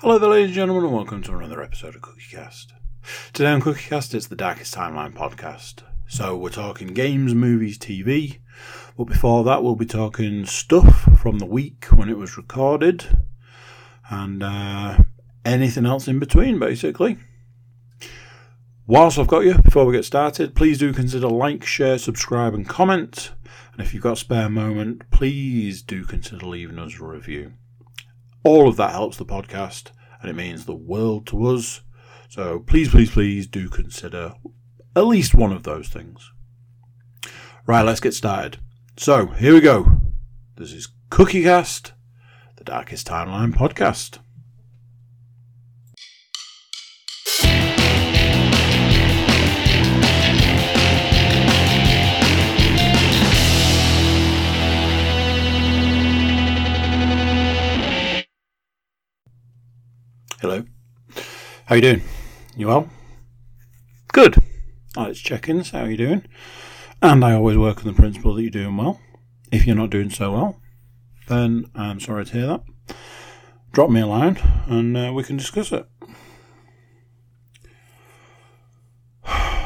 Hello there, ladies and gentlemen, and welcome to another episode of CookieCast. Today on CookieCast, it's the Darkest Timeline podcast. So we're talking games, movies, TV, but before that, we'll be talking stuff from the week when it was recorded, and uh, anything else in between, basically. Whilst I've got you, before we get started, please do consider like, share, subscribe, and comment. And if you've got a spare moment, please do consider leaving us a review. All of that helps the podcast, and it means the world to us. So please, please, please do consider at least one of those things. Right, let's get started. So here we go. This is CookieCast, the Darkest Timeline podcast. Hello. How you doing? You well? Good. To check-ins. How are you doing? And I always work on the principle that you're doing well. If you're not doing so well, then I'm sorry to hear that. Drop me a line and uh, we can discuss it.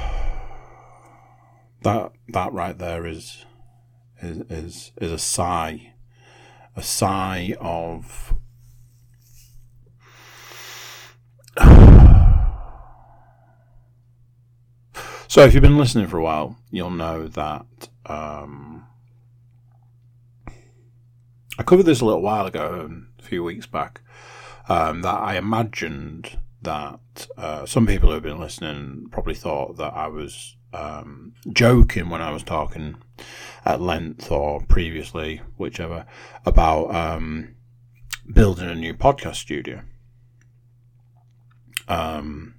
That that right there is is is, is a sigh, a sigh of So, if you've been listening for a while, you'll know that um, I covered this a little while ago, a few weeks back, um, that I imagined that uh, some people who have been listening probably thought that I was um, joking when I was talking at length or previously, whichever, about um, building a new podcast studio. Um,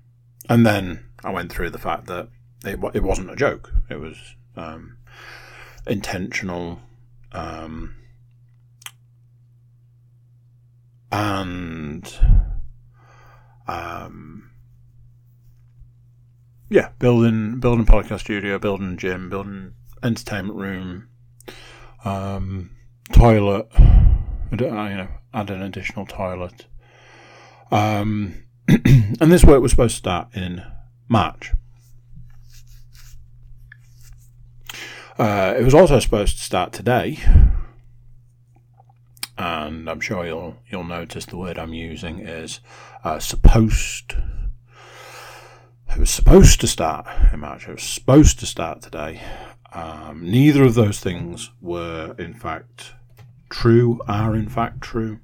and then I went through the fact that it, it wasn't a joke. It was um, intentional. Um, and um, yeah, building building podcast studio, building gym, building entertainment room, um, toilet. You know, add an additional toilet. Um, and this work was supposed to start in March. Uh, it was also supposed to start today, and I'm sure you'll you'll notice the word I'm using is uh, supposed. It was supposed to start in March. It was supposed to start today. Um, neither of those things were, in fact, true. Are in fact true.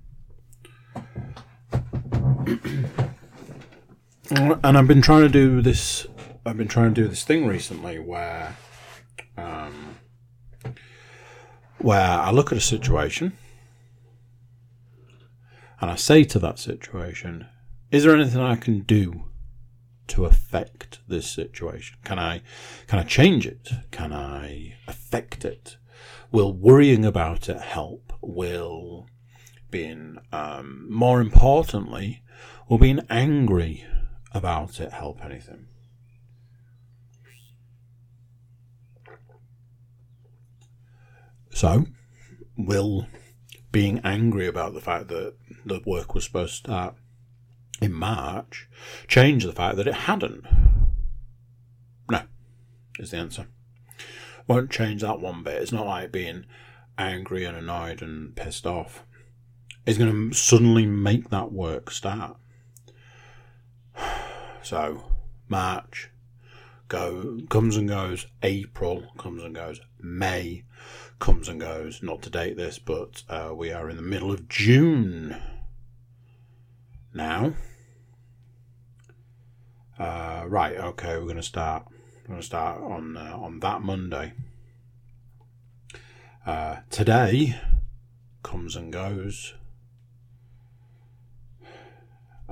and I've been trying to do this. I've been trying to do this thing recently where um, where I look at a situation and I say to that situation, is there anything I can do to affect this situation? Can I can I change it? Can I affect it? Will worrying about it help? Will being um, more importantly, will being angry about it help anything? So, will being angry about the fact that the work was supposed to start in March change the fact that it hadn't? No, is the answer. Won't change that one bit. It's not like being angry and annoyed and pissed off. It's going to suddenly make that work start. So, March go comes and goes. April comes and goes. May comes and goes. Not to date this, but uh, we are in the middle of June now. Uh, right. Okay. We're going to start. We're going to start on uh, on that Monday. Uh, today comes and goes.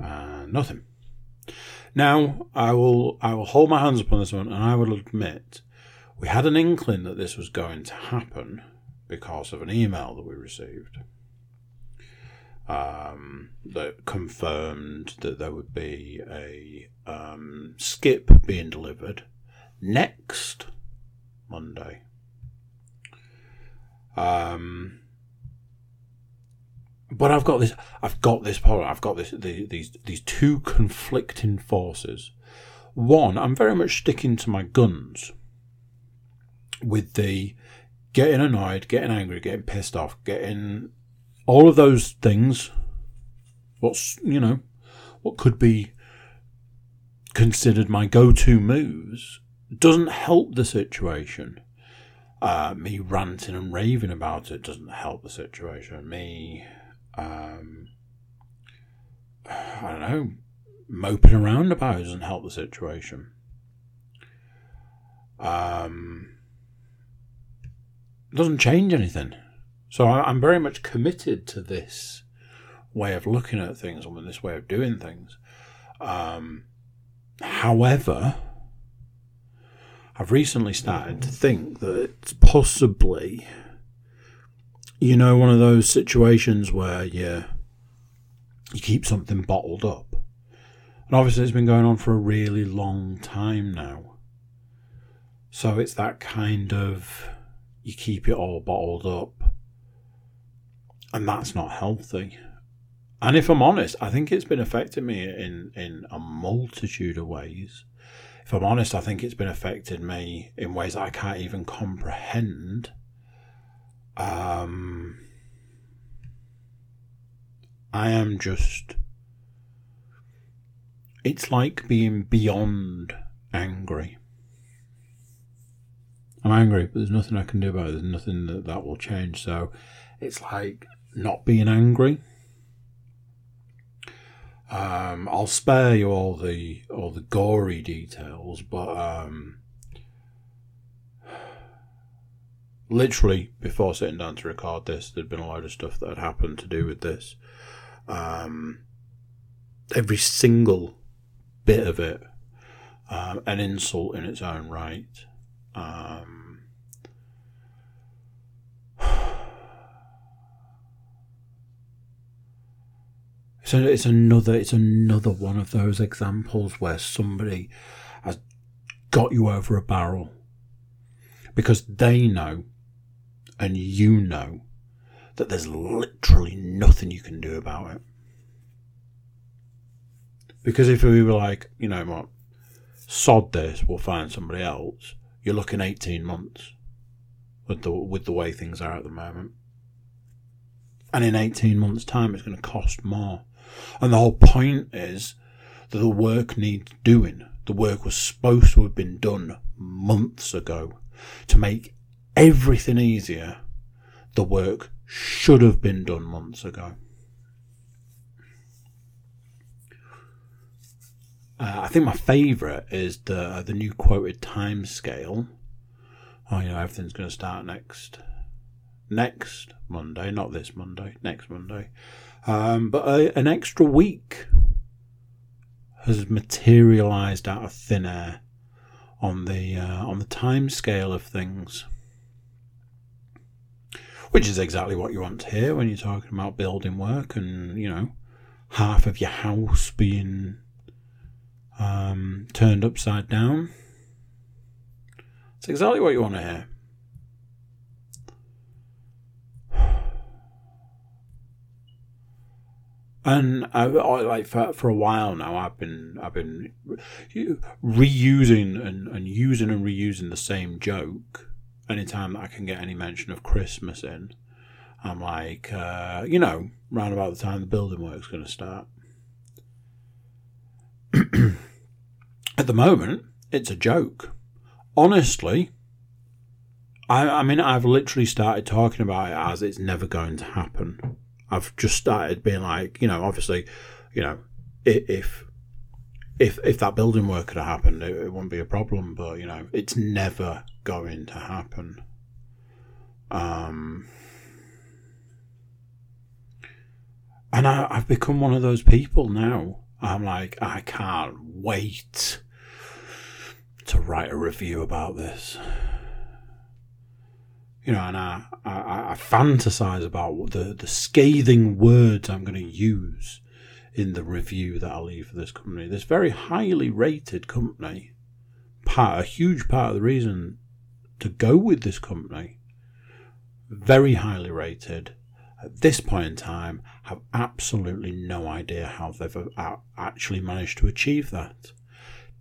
Uh, nothing. Now, I will I will hold my hands up on this one, and I will admit we had an inkling that this was going to happen because of an email that we received um, that confirmed that there would be a um, skip being delivered next Monday. Um, but I've got this. I've got this power. I've got this. The, these these two conflicting forces. One, I'm very much sticking to my guns. With the getting annoyed, getting angry, getting pissed off, getting all of those things. What's you know, what could be considered my go-to moves doesn't help the situation. Uh, me ranting and raving about it doesn't help the situation. Me um, I don't know, moping around about it doesn't help the situation. Um, doesn't change anything. So I, am very much committed to this way of looking at things and this way of doing things. Um, however, I've recently started to think that it's possibly you know, one of those situations where you you keep something bottled up. And obviously, it's been going on for a really long time now. So it's that kind of you keep it all bottled up, and that's not healthy. And if I'm honest, I think it's been affecting me in, in a multitude of ways. If I'm honest, I think it's been affecting me in ways I can't even comprehend um, I am just. It's like being beyond angry. I'm angry, but there's nothing I can do about it. There's nothing that that will change. So it's like not being angry. Um, I'll spare you all the all the gory details, but um, literally before sitting down to record this, there'd been a load of stuff that had happened to do with this. Um, every single bit of it, um, an insult in its own right. Um, so it's another it's another one of those examples where somebody has got you over a barrel because they know and you know that there's literally nothing you can do about it. Because if we were like, you know what, sod this, we'll find somebody else, you're looking 18 months with the, with the way things are at the moment. And in 18 months' time, it's going to cost more. And the whole point is that the work needs doing. The work was supposed to have been done months ago to make everything easier, the work should have been done months ago. Uh, I think my favourite is the the new quoted time scale. Oh, you know, everything's going to start next next Monday, not this Monday, next Monday. Um, but a, an extra week has materialised out of thin air on the uh, on the time scale of things which is exactly what you want to hear when you're talking about building work and you know half of your house being um, turned upside down. It's exactly what you want to hear. And I, I, like for, for a while now, I've been I've been reusing and, and using and reusing the same joke anytime that I can get any mention of Christmas in, I'm like, uh, you know, round about the time the building work's going to start. At the moment, it's a joke. Honestly, I, I mean, I've literally started talking about it as it's never going to happen. I've just started being like, you know, obviously, you know, if if if that building work had happened, it, it wouldn't be a problem. But you know, it's never going to happen. Um, and I, I've become one of those people now. I'm like, I can't wait to write a review about this. You know, and I, I, I fantasize about the, the scathing words I'm going to use in the review that I leave for this company. This very highly rated company, part a huge part of the reason to go with this company, very highly rated, at this point in time, have absolutely no idea how they've uh, actually managed to achieve that.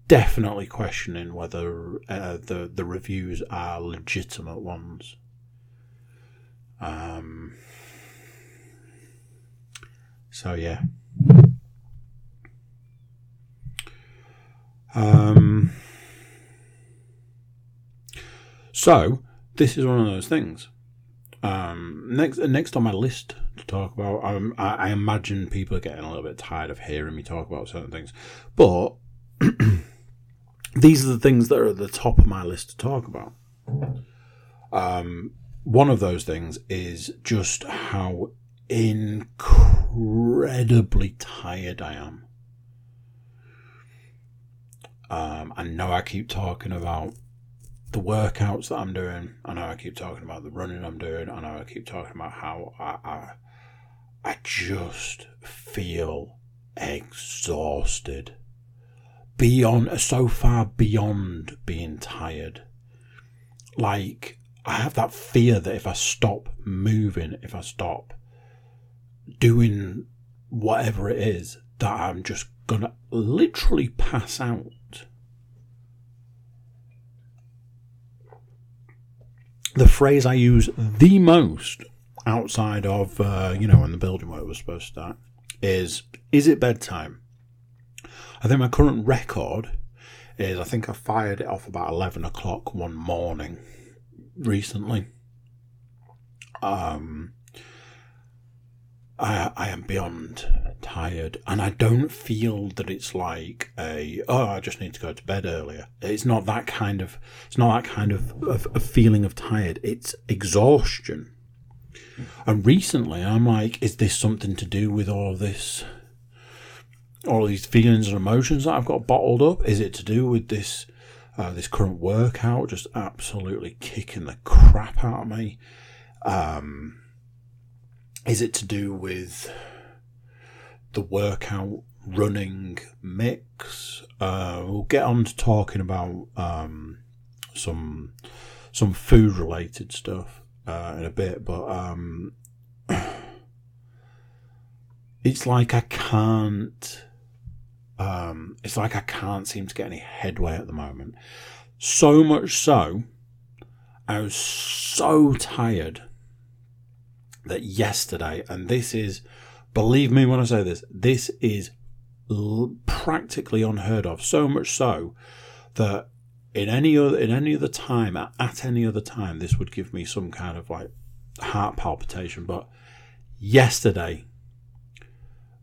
Definitely questioning whether uh, the the reviews are legitimate ones. Um. So yeah. Um. So this is one of those things. Um, next, next on my list to talk about, um, I, I imagine people are getting a little bit tired of hearing me talk about certain things, but these are the things that are at the top of my list to talk about. Um, one of those things is just how incredibly tired I am. Um, I know I keep talking about the workouts that I'm doing. I know I keep talking about the running I'm doing. I know I keep talking about how I, I, I just feel exhausted. Beyond, so far beyond being tired. Like, I have that fear that if I stop moving, if I stop doing whatever it is, that I'm just gonna literally pass out. the phrase I use the most outside of, uh, you know, when the building work was supposed to start is, is it bedtime? I think my current record is I think I fired it off about 11 o'clock one morning recently. Um, I, I am beyond tired, and I don't feel that it's like a oh I just need to go to bed earlier. It's not that kind of it's not that kind of, of, of feeling of tired. It's exhaustion. And recently, I'm like, is this something to do with all this, all these feelings and emotions that I've got bottled up? Is it to do with this, uh, this current workout just absolutely kicking the crap out of me? Um, is it to do with the workout running mix? Uh, we'll get on to talking about um, some some food related stuff uh, in a bit, but um, it's like I can't. Um, it's like I can't seem to get any headway at the moment. So much so, I was so tired that yesterday, and this is, believe me when I say this, this is l- practically unheard of. So much so that in any other in any other time at, at any other time, this would give me some kind of like heart palpitation. But yesterday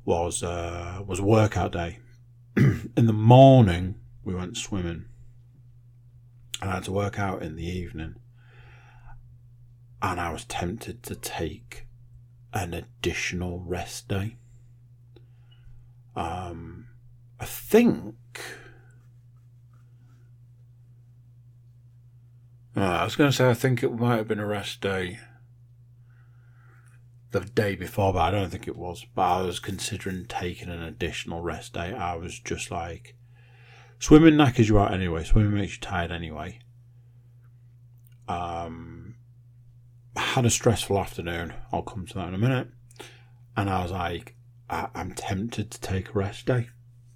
was uh, was workout day. in the morning, we went swimming. I had to work out in the evening and I was tempted to take an additional rest day. Um, I think. Uh, I was going to say, I think it might have been a rest day the day before, but I don't think it was. But I was considering taking an additional rest day. I was just like, swimming knackers you out anyway. Swimming makes you tired anyway. Um, had a stressful afternoon. I'll come to that in a minute. And I was like, I- am tempted to take a rest day,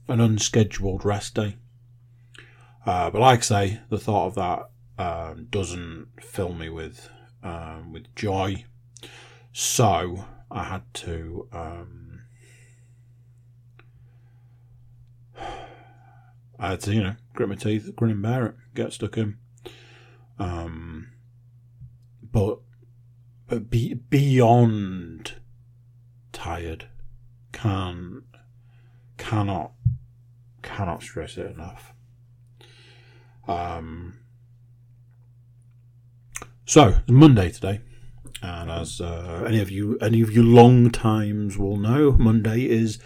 an unscheduled rest day. Uh, but like I say, the thought of that um, doesn't fill me with um, with joy. So I had to. Um, I had to, you know, grit my teeth, grin and bear it, get stuck in. Um, but but be beyond tired. Can cannot cannot stress it enough. Um. So Monday today, and as uh, any of you any of you long times will know, Monday is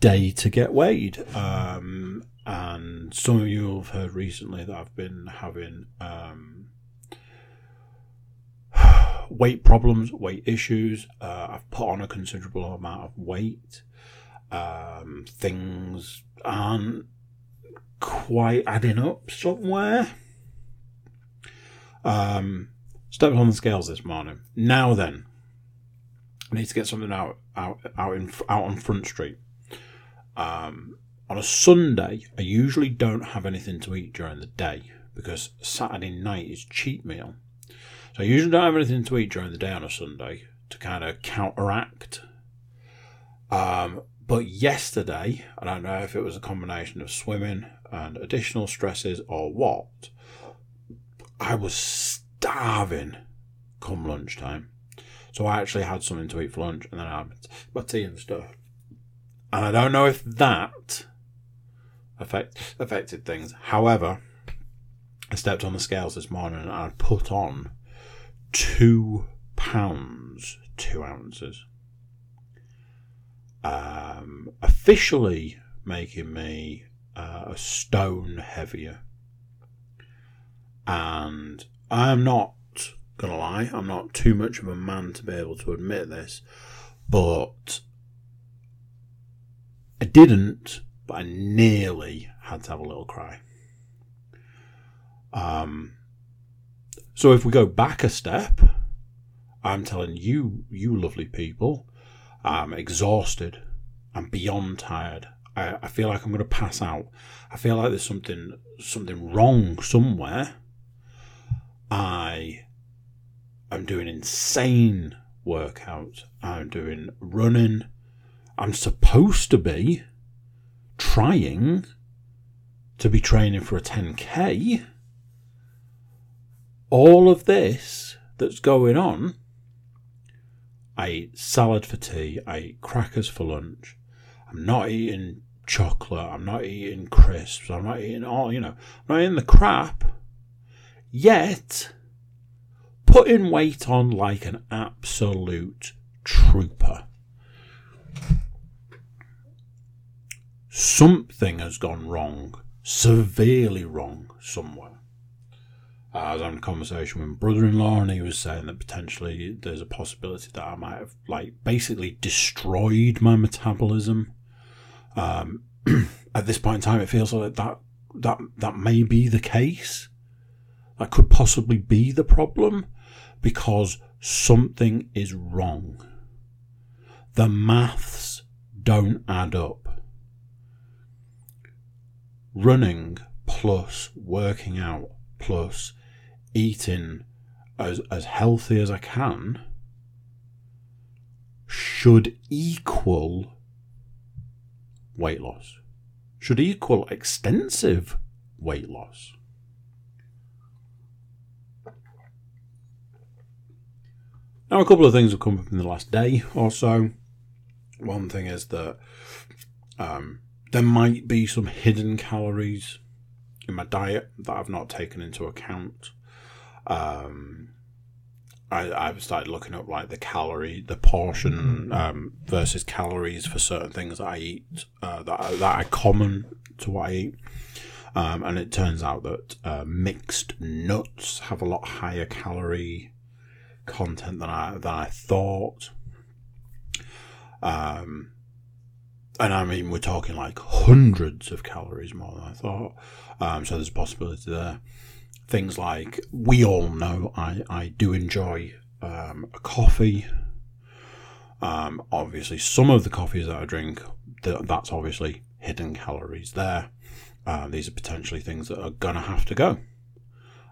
day to get weighed. Um, and some of you have heard recently that I've been having um, weight problems, weight issues. Uh, I've put on a considerable amount of weight. Um, things aren't quite adding up somewhere. Um, stepped on the scales this morning. Now then, I need to get something out out out in out on Front Street. Um, on a Sunday, I usually don't have anything to eat during the day because Saturday night is cheat meal. So I usually don't have anything to eat during the day on a Sunday to kind of counteract. Um, but yesterday, I don't know if it was a combination of swimming and additional stresses or what, I was starving come lunchtime. So I actually had something to eat for lunch and then I had my tea and stuff. And I don't know if that affect, affected things. However, I stepped on the scales this morning and I put on two pounds, two ounces. Um, officially making me uh, a stone heavier. And I am not gonna lie, I'm not too much of a man to be able to admit this, but I didn't, but I nearly had to have a little cry. Um, so if we go back a step, I'm telling you, you lovely people, I'm exhausted. I'm beyond tired. I, I feel like I'm going to pass out. I feel like there's something something wrong somewhere. I am doing insane workouts. I'm doing running. I'm supposed to be trying to be training for a 10k. All of this that's going on. I ate salad for tea. I eat crackers for lunch. I'm not eating chocolate. I'm not eating crisps. I'm not eating all, you know, I'm not eating the crap. Yet, putting weight on like an absolute trooper. Something has gone wrong, severely wrong somewhere. I was having a conversation with my brother-in-law, and he was saying that potentially there's a possibility that I might have, like, basically destroyed my metabolism. Um, at this point in time, it feels like that that that may be the case. That could possibly be the problem because something is wrong. The maths don't add up. Running plus working out plus eating as, as healthy as I can should equal weight loss, should equal extensive weight loss. Now, a couple of things have come up in the last day or so. One thing is that um, there might be some hidden calories in my diet that I've not taken into account. Um, I, I've started looking up like the calorie, the portion um, versus calories for certain things that I eat uh, that are, that are common to what I eat. Um, and it turns out that uh, mixed nuts have a lot higher calorie content than I than I thought. Um, and I mean, we're talking like hundreds of calories more than I thought. Um, so there's a possibility there. Things like we all know I, I do enjoy um, a coffee. Um, obviously, some of the coffees that I drink, that's obviously hidden calories there. Uh, these are potentially things that are gonna have to go.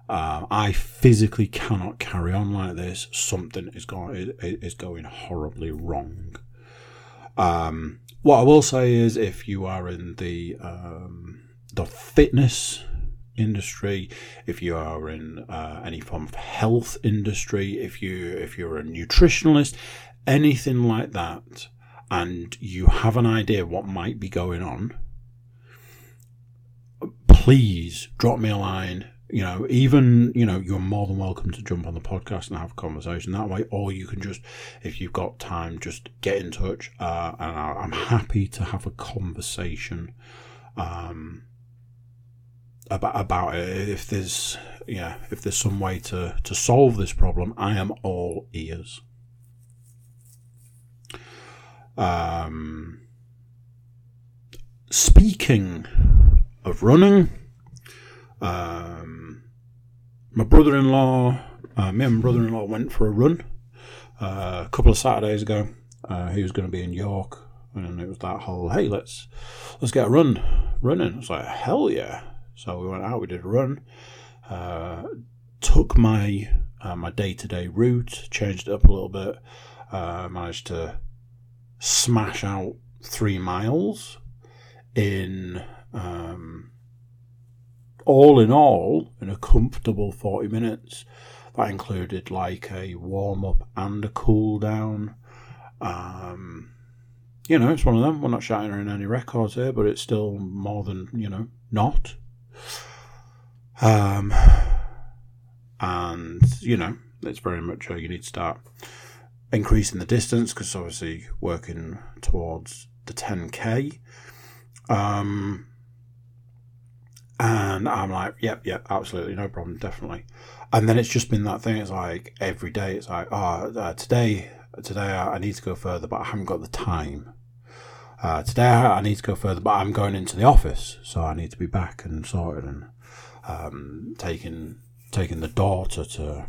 Um, I physically cannot carry on like this. Something is going is going horribly wrong. Um, what I will say is, if you are in the um, the fitness industry, if you are in uh, any form of health industry, if you if you're a nutritionalist, anything like that, and you have an idea what might be going on, please drop me a line you know, even, you know, you're more than welcome to jump on the podcast and have a conversation that way, or you can just, if you've got time, just get in touch. Uh, and I, am happy to have a conversation um, about about it. If there's, yeah, if there's some way to to solve this problem, I am all ears. Um, speaking of running. Um, my brother-in-law, uh, me and my brother-in-law went for a run uh, a couple of Saturdays ago. Uh, he was going to be in York, and it was that whole hey, let's let's get a run running. It's like hell yeah! So we went out, we did a run, uh, took my uh, my day to day route, changed it up a little bit, uh, managed to smash out three miles in um, all in all in a comfortable 40 minutes that included like a warm up and a cool down um, you know it's one of them. We're not shattering any records here but it's still more than you know not. Um, and you know it's very much you need to start increasing the distance because obviously working towards the 10k um, and I'm like, yep, yep, absolutely, no problem, definitely. And then it's just been that thing. It's like every day, it's like, oh, uh, today, today I need to go further, but I haven't got the time. Uh, today I need to go further, but I'm going into the office, so I need to be back and sorted and um, taking taking the daughter to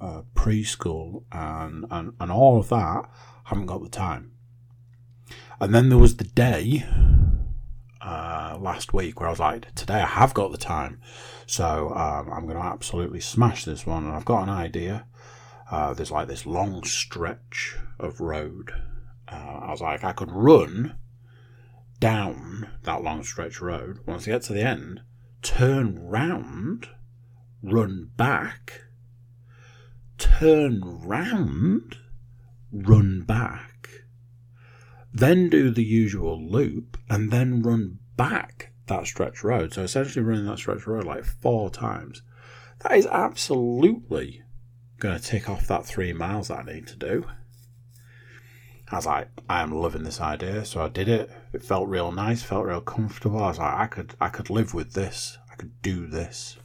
uh, preschool and, and and all of that. I haven't got the time. And then there was the day uh, last week where I was like, today I have got the time, so um, I'm going to absolutely smash this one. And I've got an idea. Uh, there's like this long stretch of road. Uh, I was like, I could run down that long stretch road. Once I get to the end, turn round, run back, turn round, run back then do the usual loop, and then run back that stretch road. So essentially running that stretch road like four times. That is absolutely going to tick off that three miles that I need to do. I was like, I am loving this idea, so I did it. It felt real nice, felt real comfortable. I was like, I could, I could live with this. I could do this.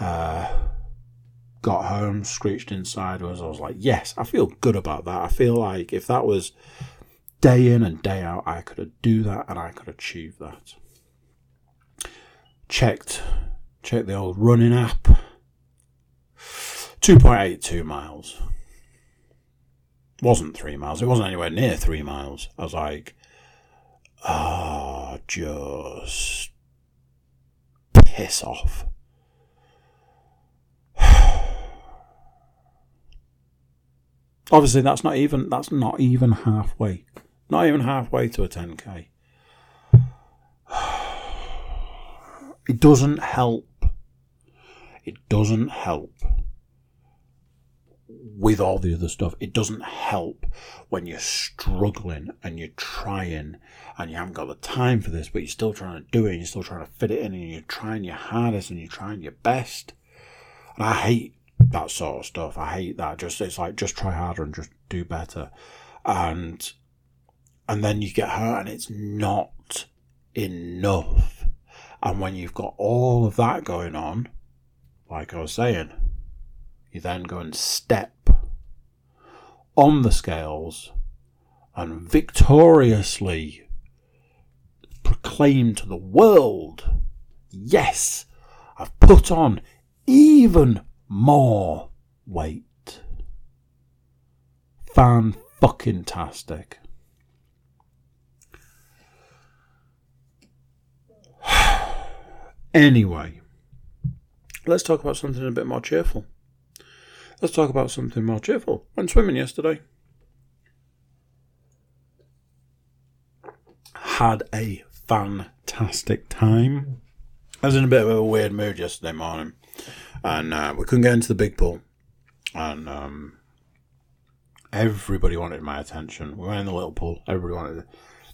Uh, got home, screeched inside was. I was like, yes, I feel good about that. I feel like if that was day in and day out, I could do that and I could achieve that. Checked, checked the old running app. 2.82 miles. Wasn't three miles. It wasn't anywhere near three miles. I was like, ah, oh, just piss off. Obviously, that's not even that's not even halfway. Not even halfway to a 10k. It doesn't help. It doesn't help with all the other stuff. It doesn't help when you're struggling and you're trying and you haven't got the time for this, but you're still trying to do it and you're still trying to fit it in and you're trying your hardest and you're trying your best. And I hate that sort of stuff. I hate that. Just it's like just try harder and just do better. And and then you get hurt and it's not enough. And when you've got all of that going on, like I was saying, you then go and step on the scales and victoriously proclaim to the world, yes, I've put on even more weight. Fan fucking tastic. Anyway, let's talk about something a bit more cheerful. Let's talk about something more cheerful. Went swimming yesterday. Had a fantastic time. I was in a bit of a weird mood yesterday morning, and uh, we couldn't get into the big pool, and um, everybody wanted my attention. We went in the little pool. Everybody wanted,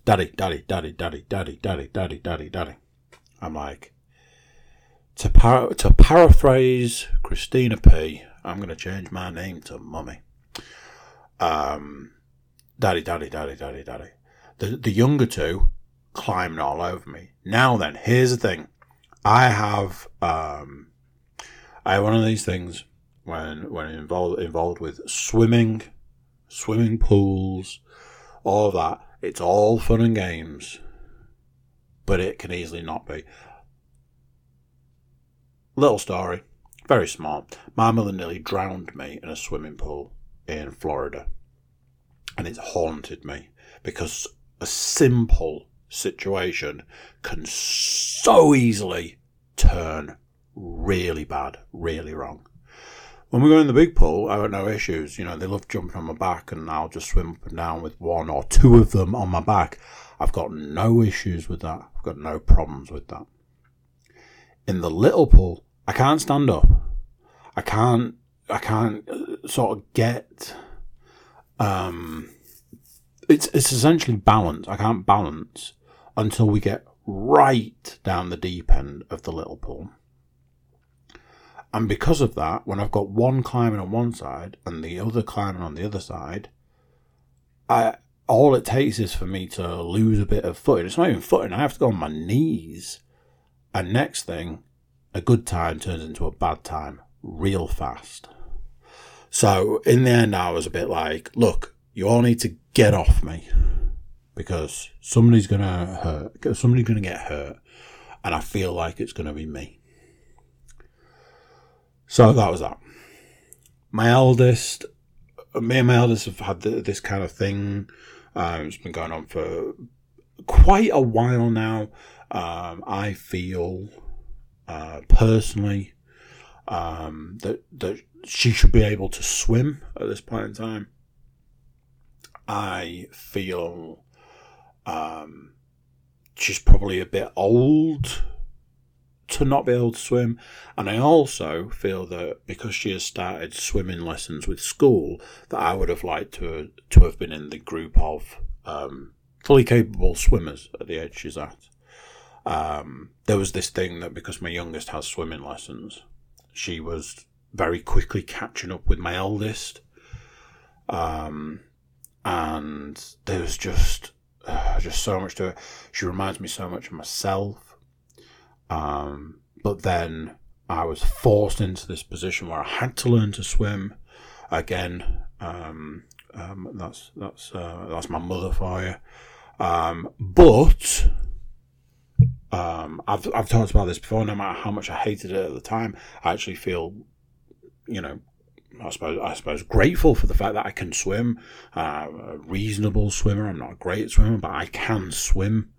daddy, daddy, daddy, daddy, daddy, daddy, daddy, daddy, daddy. I'm like, to, par- to paraphrase Christina P, I'm going to change my name to Mummy. Um, daddy, daddy, daddy, daddy, daddy. The, the younger two climbing all over me. Now then, here's the thing. I have, um, I have one of these things when, when involved, involved with swimming, swimming pools, all that. It's all fun and games, but it can easily not be. Little story, very small. My mother nearly drowned me in a swimming pool in Florida. And it's haunted me because a simple situation can so easily turn really bad, really wrong. When we go in the big pool, I got no issues. You know, they love jumping on my back, and I'll just swim up and down with one or two of them on my back. I've got no issues with that. I've got no problems with that. In the little pool, I can't stand up. I can't. I can't uh, sort of get. Um, it's it's essentially balance. I can't balance until we get right down the deep end of the little pool. And because of that, when I've got one climbing on one side and the other climbing on the other side, I all it takes is for me to lose a bit of footing. It's not even footing. I have to go on my knees. And next thing, a good time turns into a bad time real fast. So in the end, I was a bit like, look, you all need to get off me because somebody's going to hurt, somebody's going to get hurt, and I feel like it's going to be me. So that was that. My eldest, me and my eldest have had this kind of thing. Um, it's been going on for quite a while now. Um, I feel uh, personally um, that that she should be able to swim at this point in time. I feel um, she's probably a bit old to not be able to swim. And I also feel that because she has started swimming lessons with school, that I would have liked to to have been in the group of um, fully capable swimmers at the age she's at. Um, there was this thing that because my youngest has swimming lessons, she was very quickly catching up with my eldest. Um, and there was just uh, just so much to her. She reminds me so much of myself. Um, but then I was forced into this position where I had to learn to swim again. Um, um, that's that's uh, that's my mother for you. Um, but um, I've I've talked about this before. No matter how much I hated it at the time, I actually feel, you know, I suppose I suppose grateful for the fact that I can swim. Uh, a reasonable swimmer. I'm not a great swimmer, but I can swim.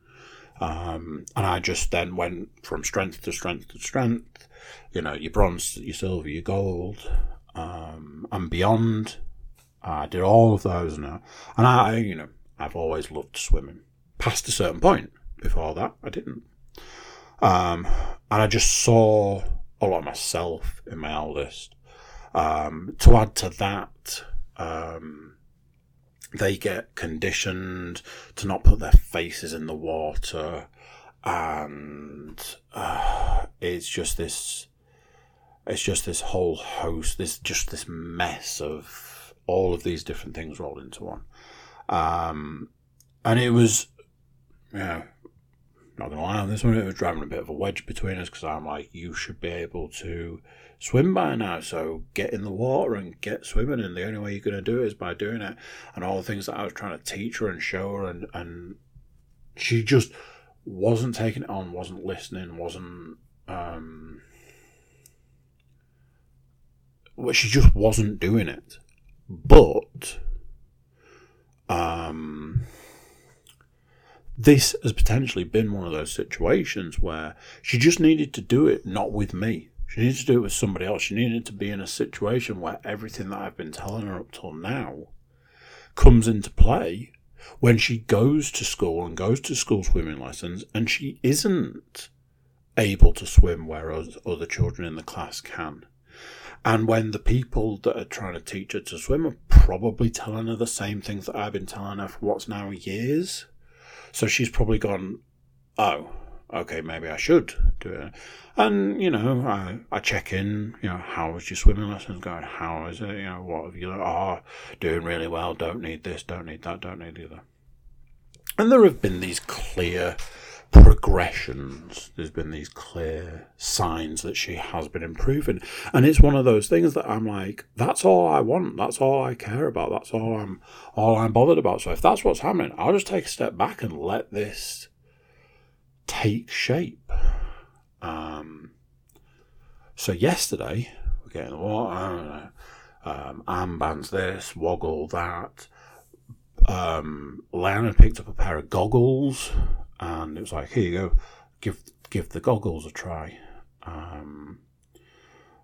Um, and I just then went from strength to strength to strength. You know, your bronze, your silver, your gold, um, and beyond. I did all of those now, and I, you know, I've always loved swimming. Past a certain point, before that, I didn't. Um, and I just saw a lot of myself in my eldest um, to add to that, um, they get conditioned to not put their faces in the water, and uh, it's just this. It's just this whole host. This just this mess of all of these different things rolled into one, um, and it was, know, not gonna lie on this one, it was driving a bit of a wedge between us because I'm like, you should be able to swim by now, so get in the water and get swimming. And the only way you're gonna do it is by doing it. And all the things that I was trying to teach her and show her, and and she just wasn't taking it on, wasn't listening, wasn't. Um, well, she just wasn't doing it. But um this has potentially been one of those situations where she just needed to do it not with me. She needed to do it with somebody else. She needed to be in a situation where everything that I've been telling her up till now comes into play when she goes to school and goes to school swimming lessons and she isn't able to swim whereas other children in the class can. And when the people that are trying to teach her to swim are probably telling her the same things that I've been telling her for what's now years so she's probably gone, oh, okay, maybe I should do it. And, you know, I, I check in, you know, how is your swimming lessons going? How is it? You know, what have you, oh, doing really well, don't need this, don't need that, don't need the other. And there have been these clear progressions. There's been these clear signs that she has been improving. And it's one of those things that I'm like, that's all I want. That's all I care about. That's all I'm all I'm bothered about. So if that's what's happening, I'll just take a step back and let this take shape. Um so yesterday, we're getting the water, um, armbands this, woggle that. Um, had picked up a pair of goggles, and it was like, here you go, give give the goggles a try. Um,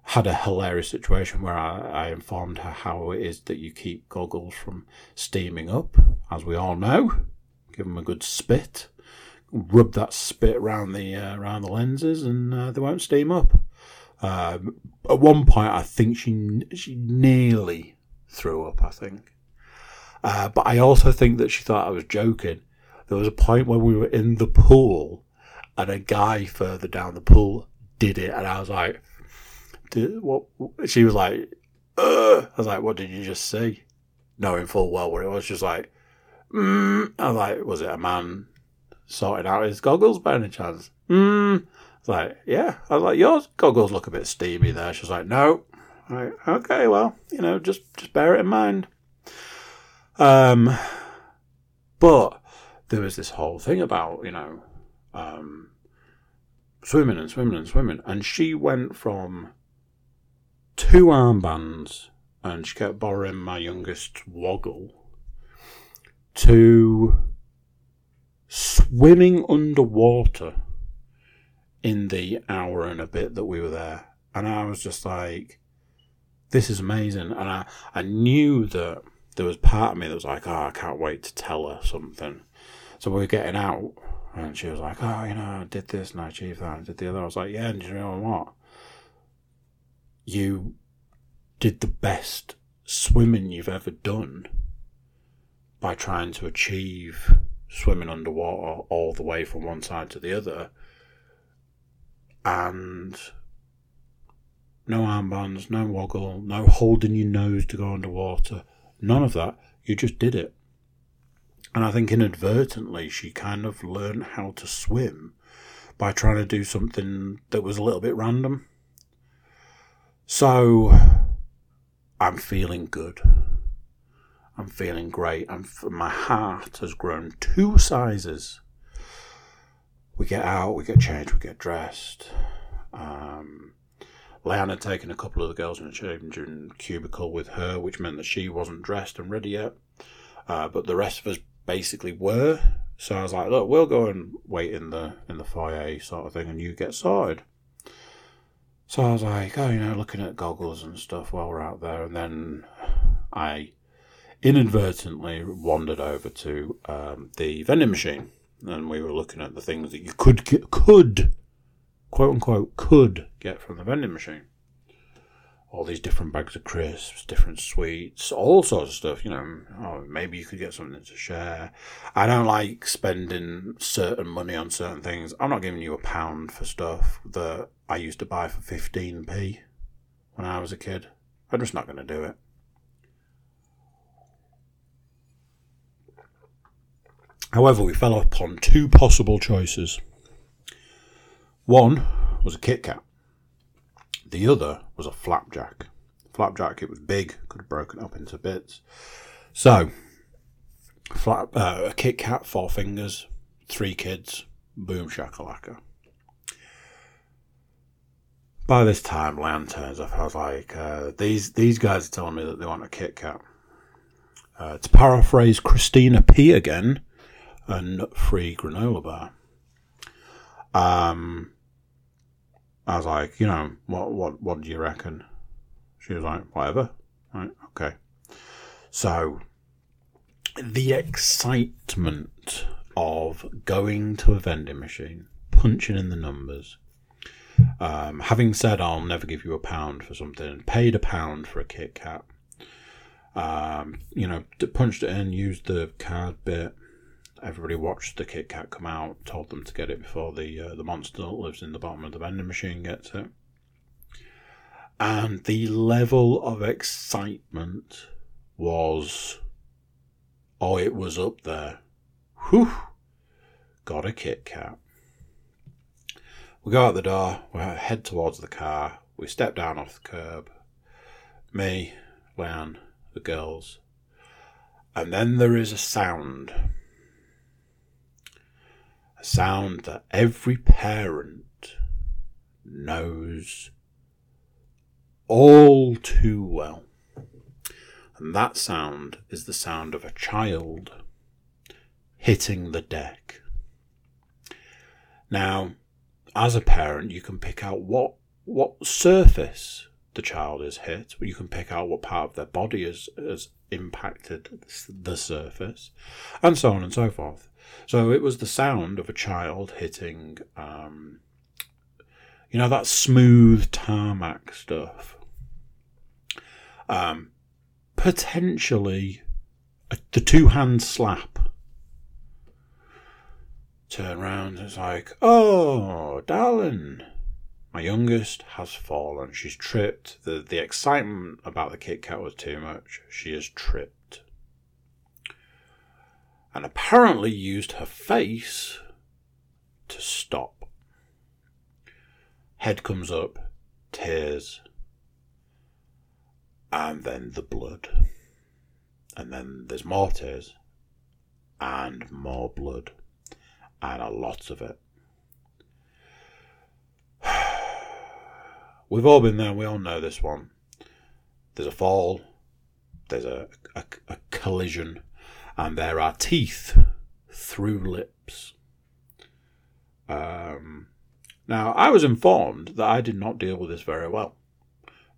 had a hilarious situation where I, I, informed her how it is that you keep goggles from steaming up, as we all know. Give them a good spit, rub that spit around the uh, around the lenses, and uh, they won't steam up. Um, at one point, I think she she nearly threw up. I think, uh, but I also think that she thought I was joking. There was a point when we were in the pool, and a guy further down the pool did it, and I was like, "What?" She was like, Ugh. "I was like, what did you just see?" Knowing full well what it was, just like, mm. I was like, "Was it a man sorting out his goggles by any chance?" Mm was like, yeah. I was like, yours goggles look a bit steamy there. She was like, no. Like, okay, well, you know, just just bear it in mind. Um, but there was this whole thing about you know, um, swimming and swimming and swimming, and she went from two armbands, and she kept borrowing my youngest woggle, to swimming underwater in the hour and a bit that we were there. And I was just like, this is amazing. And I, I knew that there was part of me that was like, oh, I can't wait to tell her something. So we were getting out, and she was like, oh, you know, I did this and I achieved that and did the other. I was like, yeah, and you know what? You did the best swimming you've ever done by trying to achieve swimming underwater all the way from one side to the other and no armbands, no woggle, no holding your nose to go underwater. None of that. You just did it. And I think inadvertently she kind of learned how to swim by trying to do something that was a little bit random. So I'm feeling good. I'm feeling great. I'm, my heart has grown two sizes we get out, we get changed, we get dressed. Um, Leanne had taken a couple of the girls in the changing cubicle with her, which meant that she wasn't dressed and ready yet. Uh, but the rest of us basically were. So I was like, look, we'll go and wait in the in the foyer sort of thing, and you get sorted. So I was like, oh, you know, looking at goggles and stuff while we're out there, and then I inadvertently wandered over to um, the vending machine and we were looking at the things that you could get, could quote unquote could get from the vending machine. All these different bags of crisps, different sweets, all sorts of stuff. You know, oh, maybe you could get something to share. I don't like spending certain money on certain things. I'm not giving you a pound for stuff that I used to buy for 15p when I was a kid. I'm just not going to do it. However, we fell upon two possible choices. One was a Kit Kat. The other was a flapjack. Flapjack, it was big, could have broken up into bits. So, uh, a Kit Kat, four fingers, three kids, boom shakalaka. By this time, Leanne turns up. I was like, uh, these these guys are telling me that they want a Kit Kat. Uh, to paraphrase Christina P again, a nut-free granola bar. Um, I was like, you know, what, what, what do you reckon? She was like, whatever. Right, okay. So, the excitement of going to a vending machine, punching in the numbers, um, having said I'll never give you a pound for something, paid a pound for a Kit Kat, um, you know, punched it in, used the card bit, everybody watched the Kit Kat come out, told them to get it before the uh, the monster that lives in the bottom of the vending machine gets it. And the level of excitement was, oh, it was up there. Whew! Got a Kit Kat. We go out the door, we head towards the car, we step down off the curb. Me, Leanne, the girls. And then there is a sound a sound that every parent knows all too well. And that sound is the sound of a child hitting the deck. Now, as a parent, you can pick out what what surface the child is hit. You can pick out what part of their body has, has impacted the surface, and so on and so forth. So it was the sound of a child hitting, um, you know, that smooth tarmac stuff. Um, potentially a, the two hand slap. Turn round, it's like, oh, darling, my youngest has fallen. She's tripped. The, the excitement about the Kit Kat was too much. She has tripped. And apparently used her face to stop. Head comes up, tears, and then the blood. And then there's more tears, and more blood, and a lot of it. We've all been there. We all know this one. There's a fall. There's a, a, a collision. And there are teeth through lips. Um, now, I was informed that I did not deal with this very well.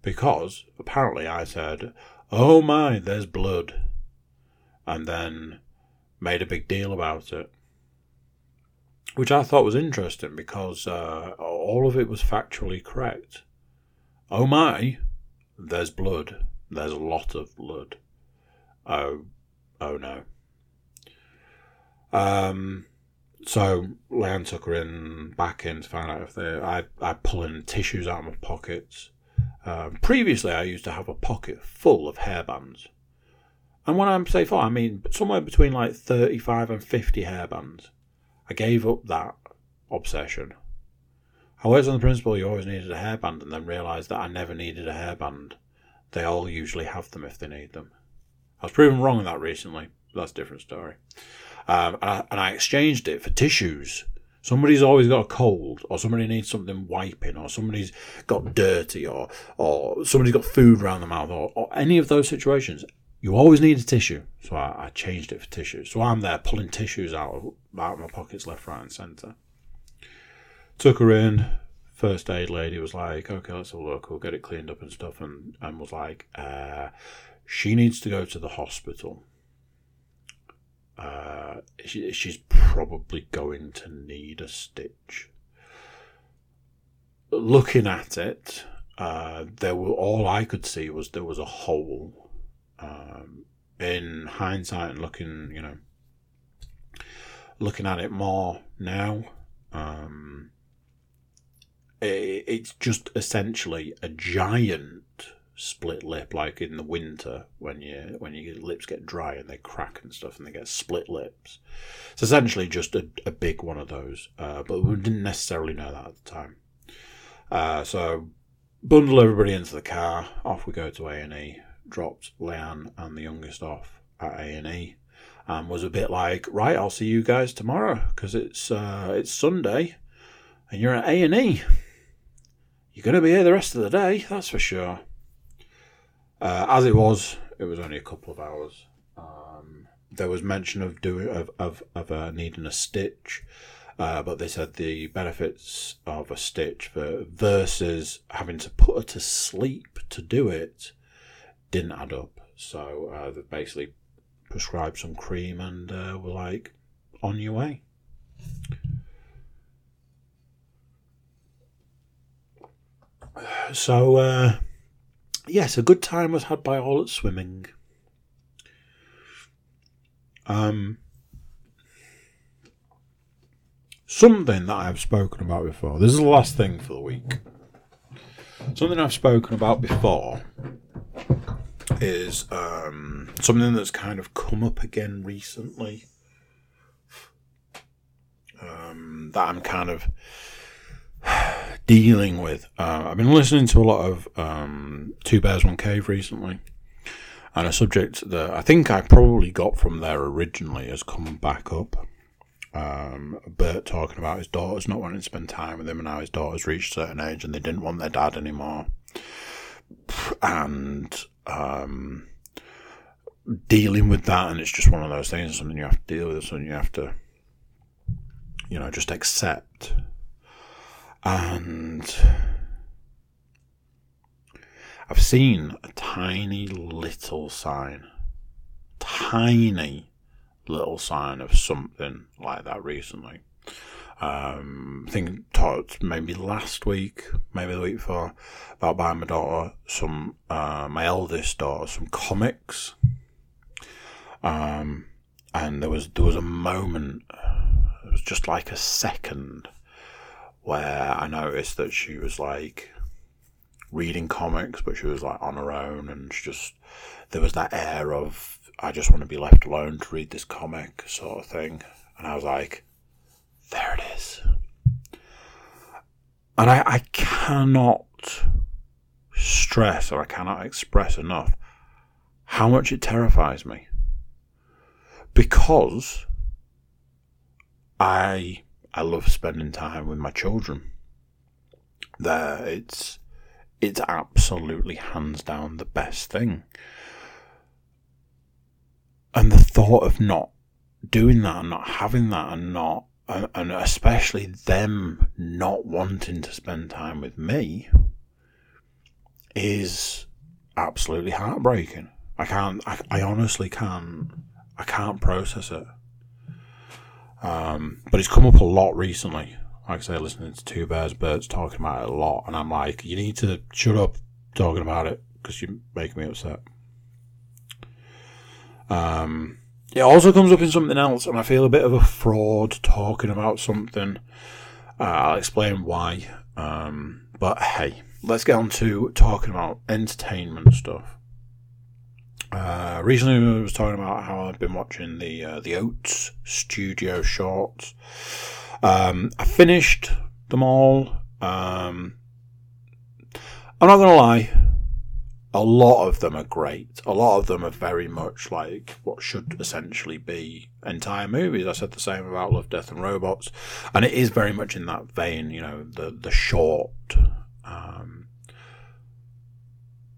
Because apparently I said, Oh my, there's blood. And then made a big deal about it. Which I thought was interesting because uh, all of it was factually correct. Oh my, there's blood. There's a lot of blood. Oh, oh no. Um, so Leanne took her in, back in to find out if they. I I pulling tissues out of my pockets. Um, previously, I used to have a pocket full of hairbands, and when I say full, I mean somewhere between like thirty-five and fifty hairbands. I gave up that obsession I worked on the principle you always needed a hairband and then realised that I never needed a hairband. They all usually have them if they need them. I was proven wrong on that recently. That's a different story. Um, and, I, and I exchanged it for tissues. Somebody's always got a cold, or somebody needs something wiping, or somebody's got dirty, or or somebody's got food around the mouth, or, or any of those situations. You always need a tissue, so I, I changed it for tissues. So I'm there pulling tissues out of, out of my pockets, left, right, and centre. Took her in. First aid lady was like, okay, let's have a look. We'll get it cleaned up and stuff. And, and was like, uh, she needs to go to the hospital. Uh, she, she's probably going to need a stitch. Looking at it, uh, there were all I could see was there was a hole. Um, in hindsight and looking, you know, looking at it more now, um, it's just essentially a giant split lip, like in the winter when you when your lips get dry and they crack and stuff, and they get split lips. It's essentially just a, a big one of those, uh, but we didn't necessarily know that at the time. Uh, so bundle everybody into the car, off we go to A and E. Dropped Leanne and the youngest off at A and E, and was a bit like, right, I'll see you guys tomorrow because it's uh, it's Sunday, and you're at A and E. You're going to be here the rest of the day, that's for sure. Uh, as it was, it was only a couple of hours. Um, there was mention of doing of of, of uh, needing a stitch, uh, but they said the benefits of a stitch for, versus having to put her to sleep to do it didn't add up. So uh, they basically prescribed some cream and uh, were like, on your way. So, uh, yes, a good time was had by all at swimming. Um, something that I've spoken about before. This is the last thing for the week. Something I've spoken about before is um, something that's kind of come up again recently. Um, that I'm kind of dealing with. Uh, I've been listening to a lot of um, Two Bears One Cave recently, and a subject that I think I probably got from there originally has come back up. Um, Bert talking about his daughters not wanting to spend time with him, and now his daughters reached a certain age and they didn't want their dad anymore. And um, dealing with that, and it's just one of those things. Something you have to deal with. Something you have to, you know, just accept. And I've seen a tiny little sign, tiny little sign of something like that recently. Um, I think talked maybe last week, maybe the week before, about buying my daughter some, uh, my eldest daughter, some comics. Um, and there was there was a moment, it was just like a second, where I noticed that she was like reading comics, but she was like on her own, and she just there was that air of I just want to be left alone to read this comic sort of thing, and I was like, there it is, and I, I cannot stress or I cannot express enough how much it terrifies me. Because I I love spending time with my children. There, it's it's absolutely hands down the best thing. And the thought of not doing that and not having that and not, and especially them not wanting to spend time with me is absolutely heartbreaking. I can't, I, I honestly can't, I can't process it. Um, but it's come up a lot recently like I say, listening to Two Bears Bert's talking about it a lot, and I'm like, you need to shut up talking about it because you're making me upset. Um, it also comes up in something else, and I feel a bit of a fraud talking about something. Uh, I'll explain why. Um, but hey, let's get on to talking about entertainment stuff. Uh, recently, I was talking about how I've been watching the uh, the Oats Studio Shorts. Um, I finished them all. Um, I'm not gonna lie, a lot of them are great. A lot of them are very much like what should essentially be entire movies. I said the same about Love, Death, and Robots, and it is very much in that vein. You know, the the short. Um,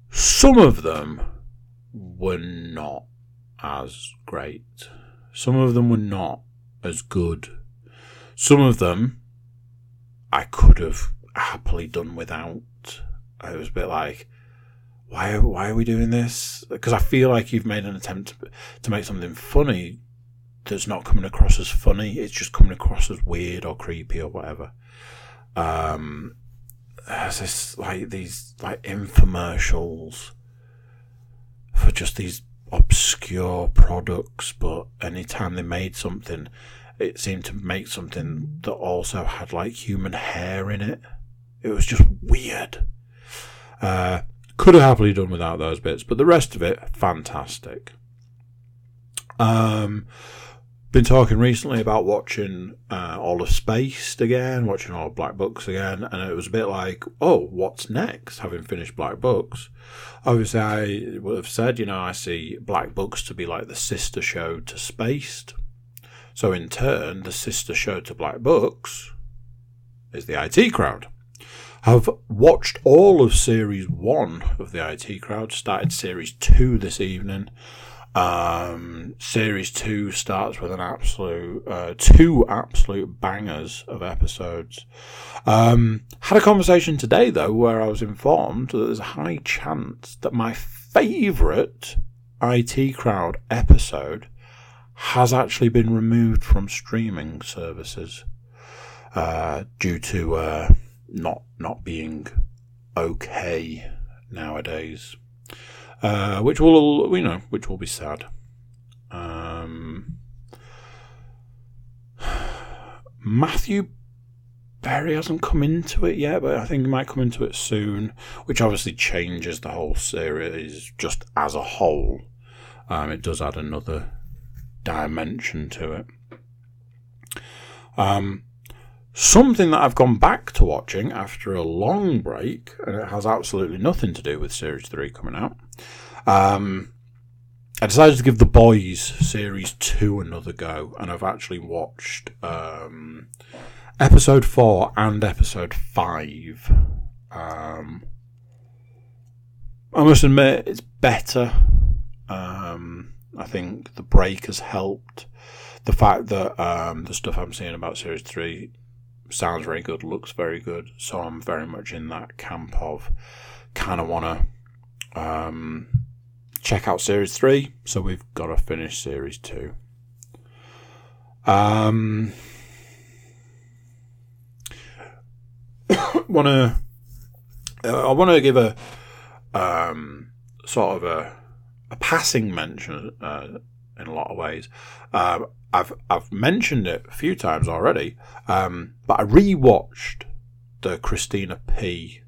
some of them were not as great. Some of them were not as good some of them I could have happily done without. It was a bit like, why, why are we doing this? Because I feel like you've made an attempt to, to make something funny that's not coming across as funny. It's just coming across as weird or creepy or whatever. Um, there's this like these like infomercials for just these obscure products, but anytime they made something, it seemed to make something that also had like human hair in it. It was just weird. Uh, could have happily done without those bits, but the rest of it, fantastic. Um, been talking recently about watching uh, all of Spaced again, watching all of Black Books again, and it was a bit like, oh, what's next? Having finished Black Books, obviously I would have said, you know, I see Black Books to be like the sister show to Spaced. So, in turn, the sister show to Black Books is the IT Crowd. I've watched all of Series 1 of the IT Crowd, started Series 2 this evening. Um, series 2 starts with an absolute, uh, two absolute bangers of episodes. Um, had a conversation today, though, where I was informed that there's a high chance that my favourite IT Crowd episode has actually been removed from streaming services uh, due to uh, not not being okay nowadays, uh, which will you know which will be sad. Um, Matthew Berry hasn't come into it yet, but I think he might come into it soon, which obviously changes the whole series just as a whole. Um, it does add another dimension to it. Um, something that I've gone back to watching after a long break, and it has absolutely nothing to do with Series 3 coming out. Um, I decided to give The Boys Series 2 another go, and I've actually watched um, Episode 4 and Episode 5. Um, I must admit, it's better. Um, I think the break has helped. The fact that um, the stuff I'm seeing about Series 3 sounds very good, looks very good. So I'm very much in that camp of kind of want to um, check out Series 3. So we've got to finish Series 2. Um, want to uh, I want to give a um, sort of a, a passing mention uh, in a lot of ways. Uh, I've I've mentioned it a few times already, um, but I rewatched the Christina P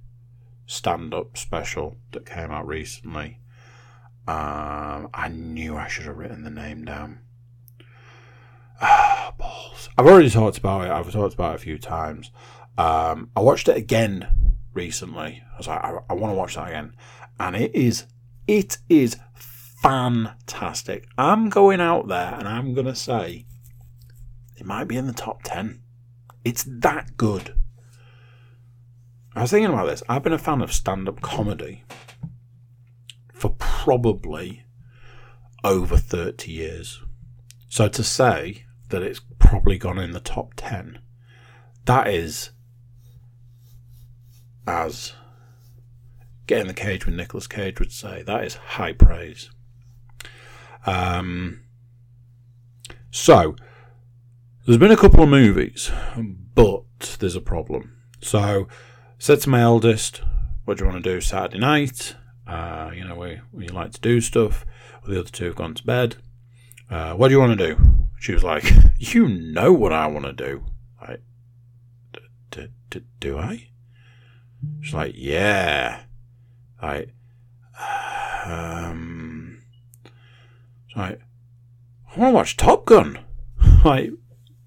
stand-up special that came out recently. Um, I knew I should have written the name down. Ah, balls. I've already talked about it. I've talked about it a few times. Um, I watched it again recently. I was like, I, I want to watch that again, and it is, it is fantastic. I'm going out there and I'm gonna say it might be in the top ten. It's that good. I was thinking about this. I've been a fan of stand-up comedy for probably over thirty years. So to say that it's probably gone in the top ten, that is as get in the cage with Nicolas Cage would say. That is high praise. Um, so there's been a couple of movies, but there's a problem. So said to my eldest, "What do you want to do Saturday night?" Uh, you know, we we like to do stuff. Well, the other two have gone to bed. Uh, what do you want to do? She was like, "You know what I want to do." I, d- d- do I? She's like, yeah. Like, um, like, I want to watch Top Gun. like,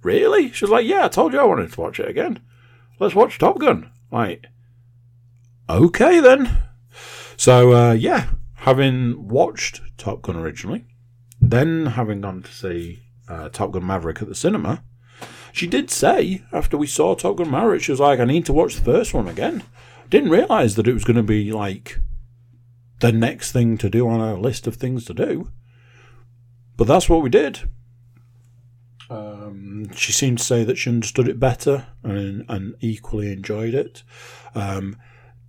really? She's like, yeah, I told you I wanted to watch it again. Let's watch Top Gun. Like, okay then. So, uh, yeah, having watched Top Gun originally, then having gone to see uh, Top Gun Maverick at the cinema, she did say after we saw Top Gun Maverick, she was like, I need to watch the first one again. Didn't realise that it was going to be like the next thing to do on our list of things to do. But that's what we did. Um, she seemed to say that she understood it better and, and equally enjoyed it. Um,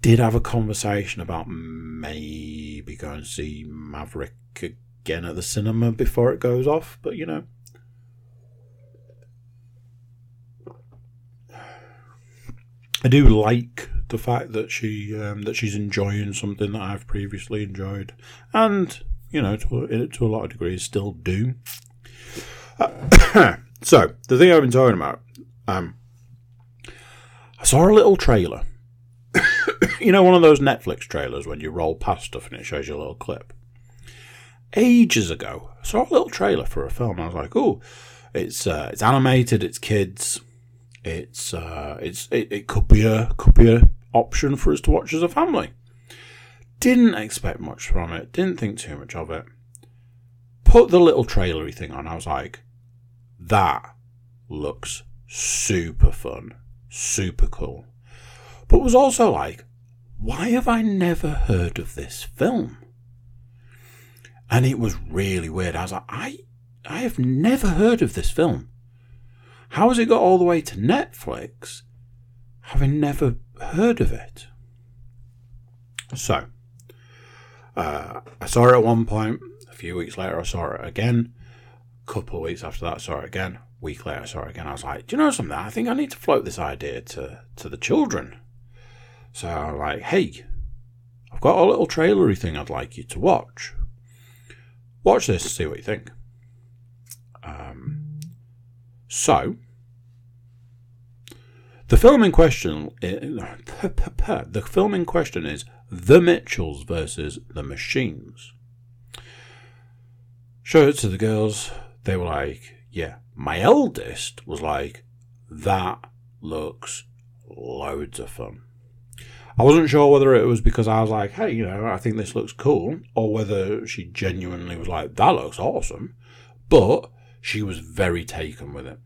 did have a conversation about maybe going to see Maverick again at the cinema before it goes off, but you know. I do like the fact that she um, that she's enjoying something that I've previously enjoyed, and you know, to, to a lot of degrees, still do. So the thing I've been talking about, um, I saw a little trailer. you know, one of those Netflix trailers when you roll past stuff and it shows you a little clip. Ages ago, I saw a little trailer for a film. I was like, "Oh, it's uh, it's animated, it's kids." It's uh, it's it, it could be a could be a option for us to watch as a family. Didn't expect much from it. Didn't think too much of it. Put the little trailery thing on. I was like, that looks super fun, super cool. But was also like, why have I never heard of this film? And it was really weird. I was like, I I have never heard of this film. How has it got all the way to Netflix, having never heard of it? So, uh, I saw it at one point. A few weeks later, I saw it again. Couple of weeks after that, I saw it again. Week later, I saw it again. I was like, do you know something? I think I need to float this idea to, to the children. So I'm like, hey, I've got a little trailery thing I'd like you to watch. Watch this, see what you think. Um, so, the film in question, the film in question is The Mitchells versus The Machines. Show it to the girls. They were like, "Yeah." My eldest was like, "That looks loads of fun." I wasn't sure whether it was because I was like, "Hey, you know, I think this looks cool," or whether she genuinely was like, "That looks awesome," but she was very taken with it.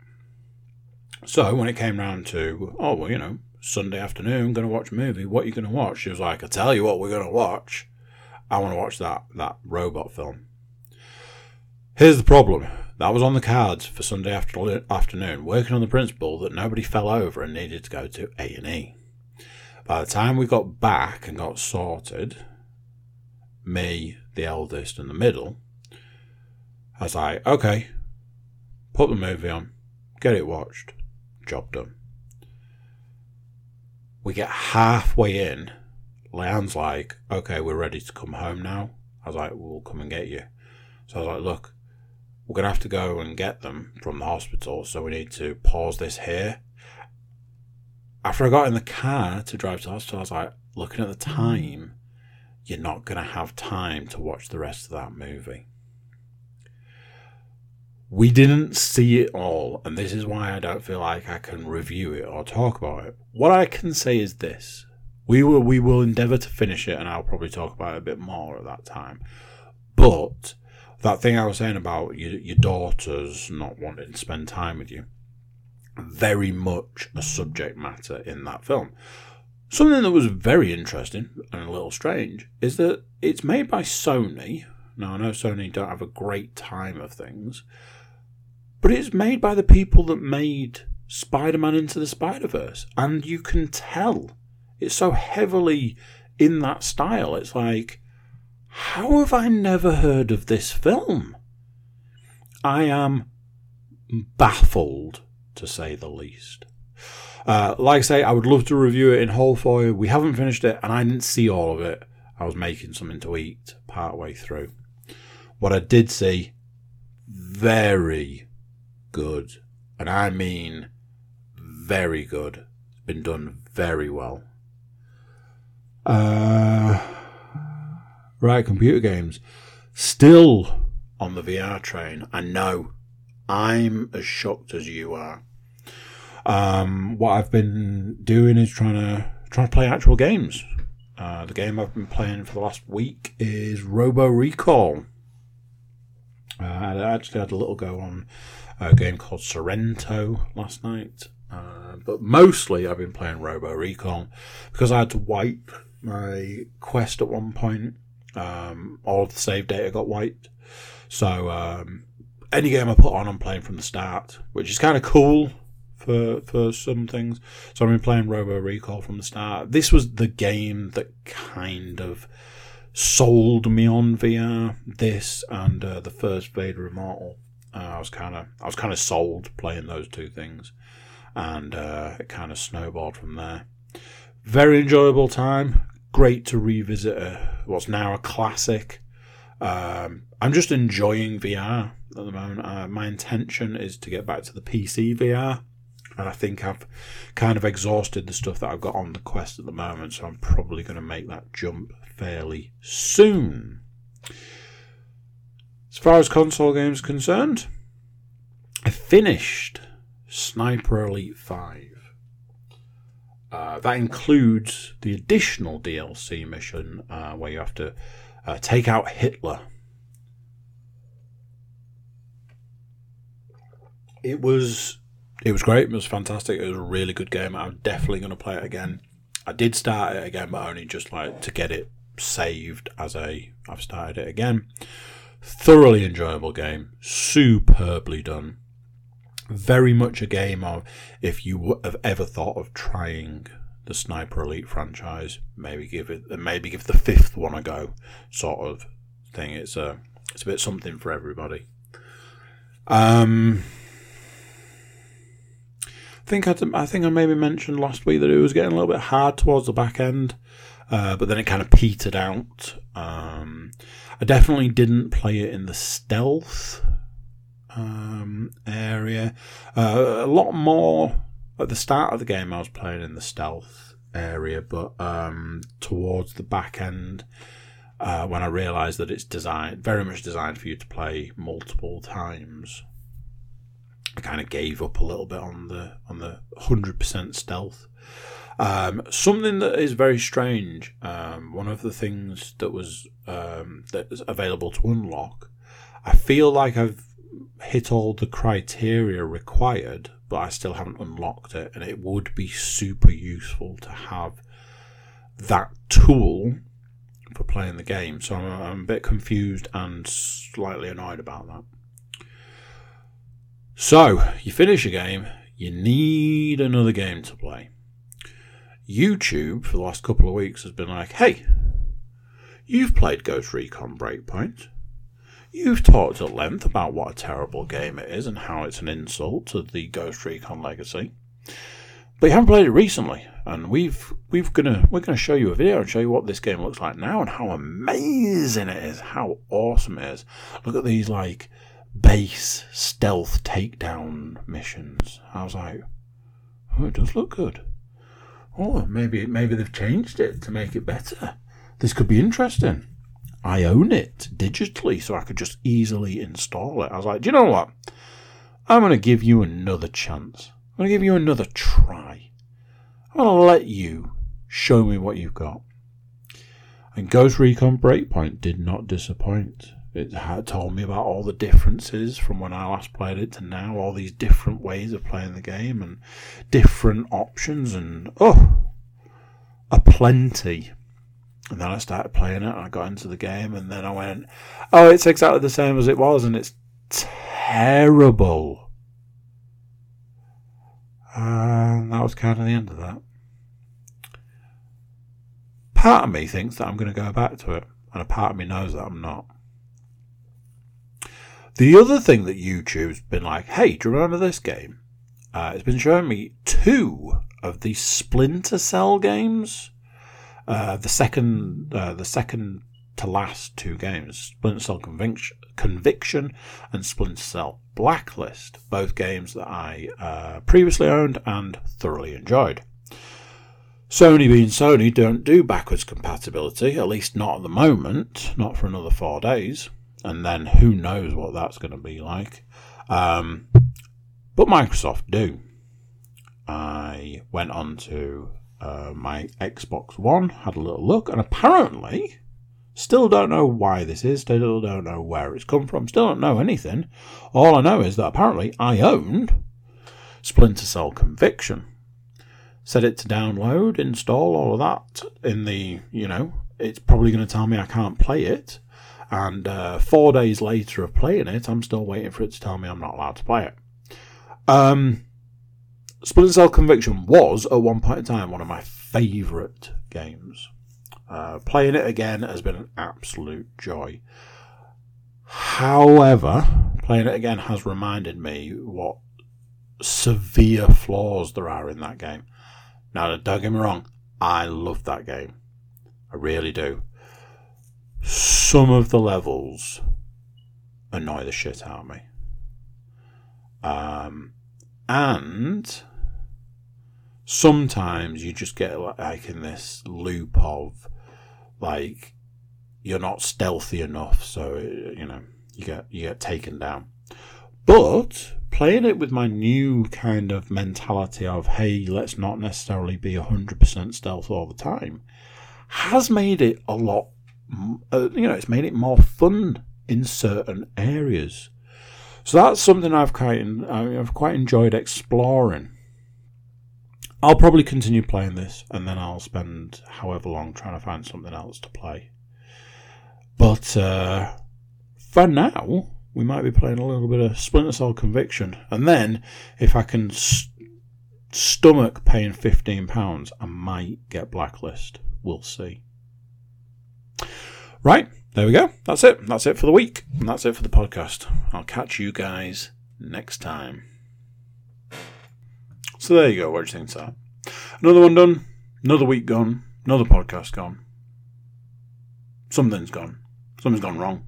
So when it came round to, oh, well, you know, Sunday afternoon, going to watch a movie, what are you going to watch? She was like, I tell you what, we're going to watch. I want to watch that, that robot film. Here's the problem. That was on the cards for Sunday after- afternoon, working on the principle that nobody fell over and needed to go to A&E. By the time we got back and got sorted, me, the eldest, and the middle, I was like, okay, put the movie on, get it watched, job done. We get halfway in, Leanne's like, okay, we're ready to come home now. I was like, we'll come and get you. So I was like, look, we're going to have to go and get them from the hospital, so we need to pause this here. After I got in the car to drive to the hospital, I was like, looking at the time, you're not going to have time to watch the rest of that movie. We didn't see it all, and this is why I don't feel like I can review it or talk about it. What I can say is this. We will we will endeavour to finish it and I'll probably talk about it a bit more at that time. But that thing I was saying about your, your daughters not wanting to spend time with you, very much a subject matter in that film. Something that was very interesting and a little strange is that it's made by Sony. Now I know Sony don't have a great time of things, but it's made by the people that made Spider-Man into the Spider-Verse, and you can tell it's so heavily in that style. It's like, how have I never heard of this film? I am baffled, to say the least. Uh, like I say, I would love to review it in whole for you. We haven't finished it, and I didn't see all of it. I was making something to eat part way through. What I did see, very good. And I mean very good. It's been done very well. Uh, right, computer games. Still on the VR train. I know. I'm as shocked as you are. Um, what I've been doing is trying to trying to play actual games. Uh, the game I've been playing for the last week is Robo Recall. Uh, I actually had a little go on a game called Sairento last night. Uh, but mostly I've been playing Robo Recall because I had to wipe my quest at one point. Um, all of the save data got wiped. So um, any game I put on, I'm playing from the start, which is kind of cool for for some things. So I've been playing Robo Recall from the start. This was the game that kind of sold me on VR. This and uh, the first Vader Immortal. Uh, I was kind of I was kind of sold playing those two things, and uh, it kind of snowballed from there. Very enjoyable time. Great to revisit a, what's now a classic. Um, I'm just enjoying VR at the moment. Uh, my intention is to get back to the PC VR, and I think I've kind of exhausted the stuff that I've got on the Quest at the moment, so I'm probably going to make that jump fairly soon. As far as console games concerned, I finished Sniper Elite 5. Uh, that includes the additional DLC mission uh, where you have to uh, take out Hitler. It was it was great. It was fantastic. It was a really good game. I'm definitely going to play it again. I did start it again, but only just like to get it saved as a I've started it again. Thoroughly enjoyable game, superbly done. Very much a game of if you have ever thought of trying the Sniper Elite franchise, maybe give it maybe give the fifth one a go, sort of thing. It's a it's a bit something for everybody. Um, I think I, I think I maybe mentioned last week that it was getting a little bit hard towards the back end, uh, but then it kind of petered out. Um, I definitely didn't play it in the stealth um, area. Uh, a lot more at the start of the game. I was playing in the stealth area, but um, towards the back end, uh, when I realised that it's designed very much designed for you to play multiple times. I kind of gave up a little bit on the on the hundred percent stealth. Um, something that is very strange. Um, one of the things that was um, that is available to unlock. I feel like I've hit all the criteria required, but I still haven't unlocked it, and it would be super useful to have that tool for playing the game. So I'm, I'm a bit confused and slightly annoyed about that. So, you finish a game, you need another game to play. YouTube, for the last couple of weeks, has been like, hey, you've played Ghost Recon Breakpoint. You've talked at length about what a terrible game it is and how it's an insult to the Ghost Recon legacy. But you haven't played it recently, and we've we've gonna we're gonna show you a video and show you what this game looks like now and how amazing it is, how awesome it is. Look at these like base stealth takedown missions. I was like, oh, it does look good. Oh, maybe maybe they've changed it to make it better. This could be interesting. I own it digitally, so I could just easily install it. I was like, do you know what? I'm going to give you another chance. I'm going to give you another try. I'm going to let you show me what you've got. And Ghost Recon Breakpoint did not disappoint. It had told me about all the differences from when I last played it to now, all these different ways of playing the game and different options, and oh, a plenty. And then I started playing it, and I got into the game, and then I went, oh, it's exactly the same as it was, and it's terrible. And that was kind of the end of that. Part of me thinks that I'm going to go back to it, and a part of me knows that I'm not. The other thing that YouTube's been like, hey, do you remember this game? Uh, it's been showing me two of the Splinter Cell games. Uh, the second, uh, the second to last two games, Splinter Cell Conviction, Conviction and Splinter Cell Blacklist, both games that I uh, previously owned and thoroughly enjoyed. Sony being Sony don't do backwards compatibility, at least not at the moment, not for another four days and then who knows what that's going to be like. Um, but Microsoft do. I went on to uh, my Xbox One, had a little look, and apparently, still don't know why this is, still don't know where it's come from, still don't know anything. All I know is that apparently I owned Splinter Cell Conviction. Set it to download, install, all of that in the, you know, it's probably going to tell me I can't play it. And uh, four days later of playing it, I'm still waiting for it to tell me I'm not allowed to play it. Um, Splinter Cell Conviction was, at one point in time, one of my favourite games. Uh, playing it again has been an absolute joy. However, playing it again has reminded me what severe flaws there are in that game. Now, don't get me wrong, I love that game. I really do some of the levels annoy the shit out of me. Um, and sometimes you just get like in this loop of like you're not stealthy enough, so you know you get you get taken down. But playing it with my new kind of mentality of hey, let's not necessarily be hundred percent stealth all the time, has made it a lot uh, you know, it's made it more fun in certain areas. So that's something I've quite, I've quite enjoyed exploring. I'll probably continue playing this, and then I'll spend however long trying to find something else to play. But uh, for now, we might be playing a little bit of Splinter Cell Conviction, and then if I can st- stomach paying fifteen pounds, I might get Blacklist. We'll see. Right, there we go. That's it. That's it for the week. And that's it for the podcast. I'll catch you guys next time. So there you go. What do you think of that? Another one done. Another week gone. Another podcast gone. Something's gone. Something's gone wrong.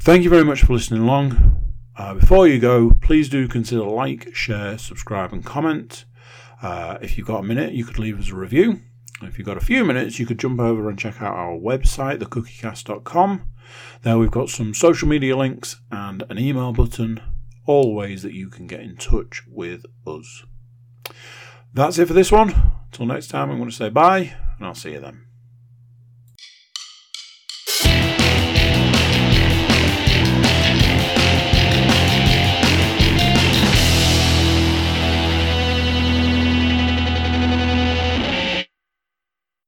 Thank you very much for listening along. Uh, before you go, please do consider like, share, subscribe, and comment. Uh, if you've got a minute, you could leave us a review. If you've got a few minutes, you could jump over and check out our website, thecookiecast.com. There we've got some social media links and an email button, all ways that you can get in touch with us. That's it for this one. Until next time, I'm going to say bye, and I'll see you then.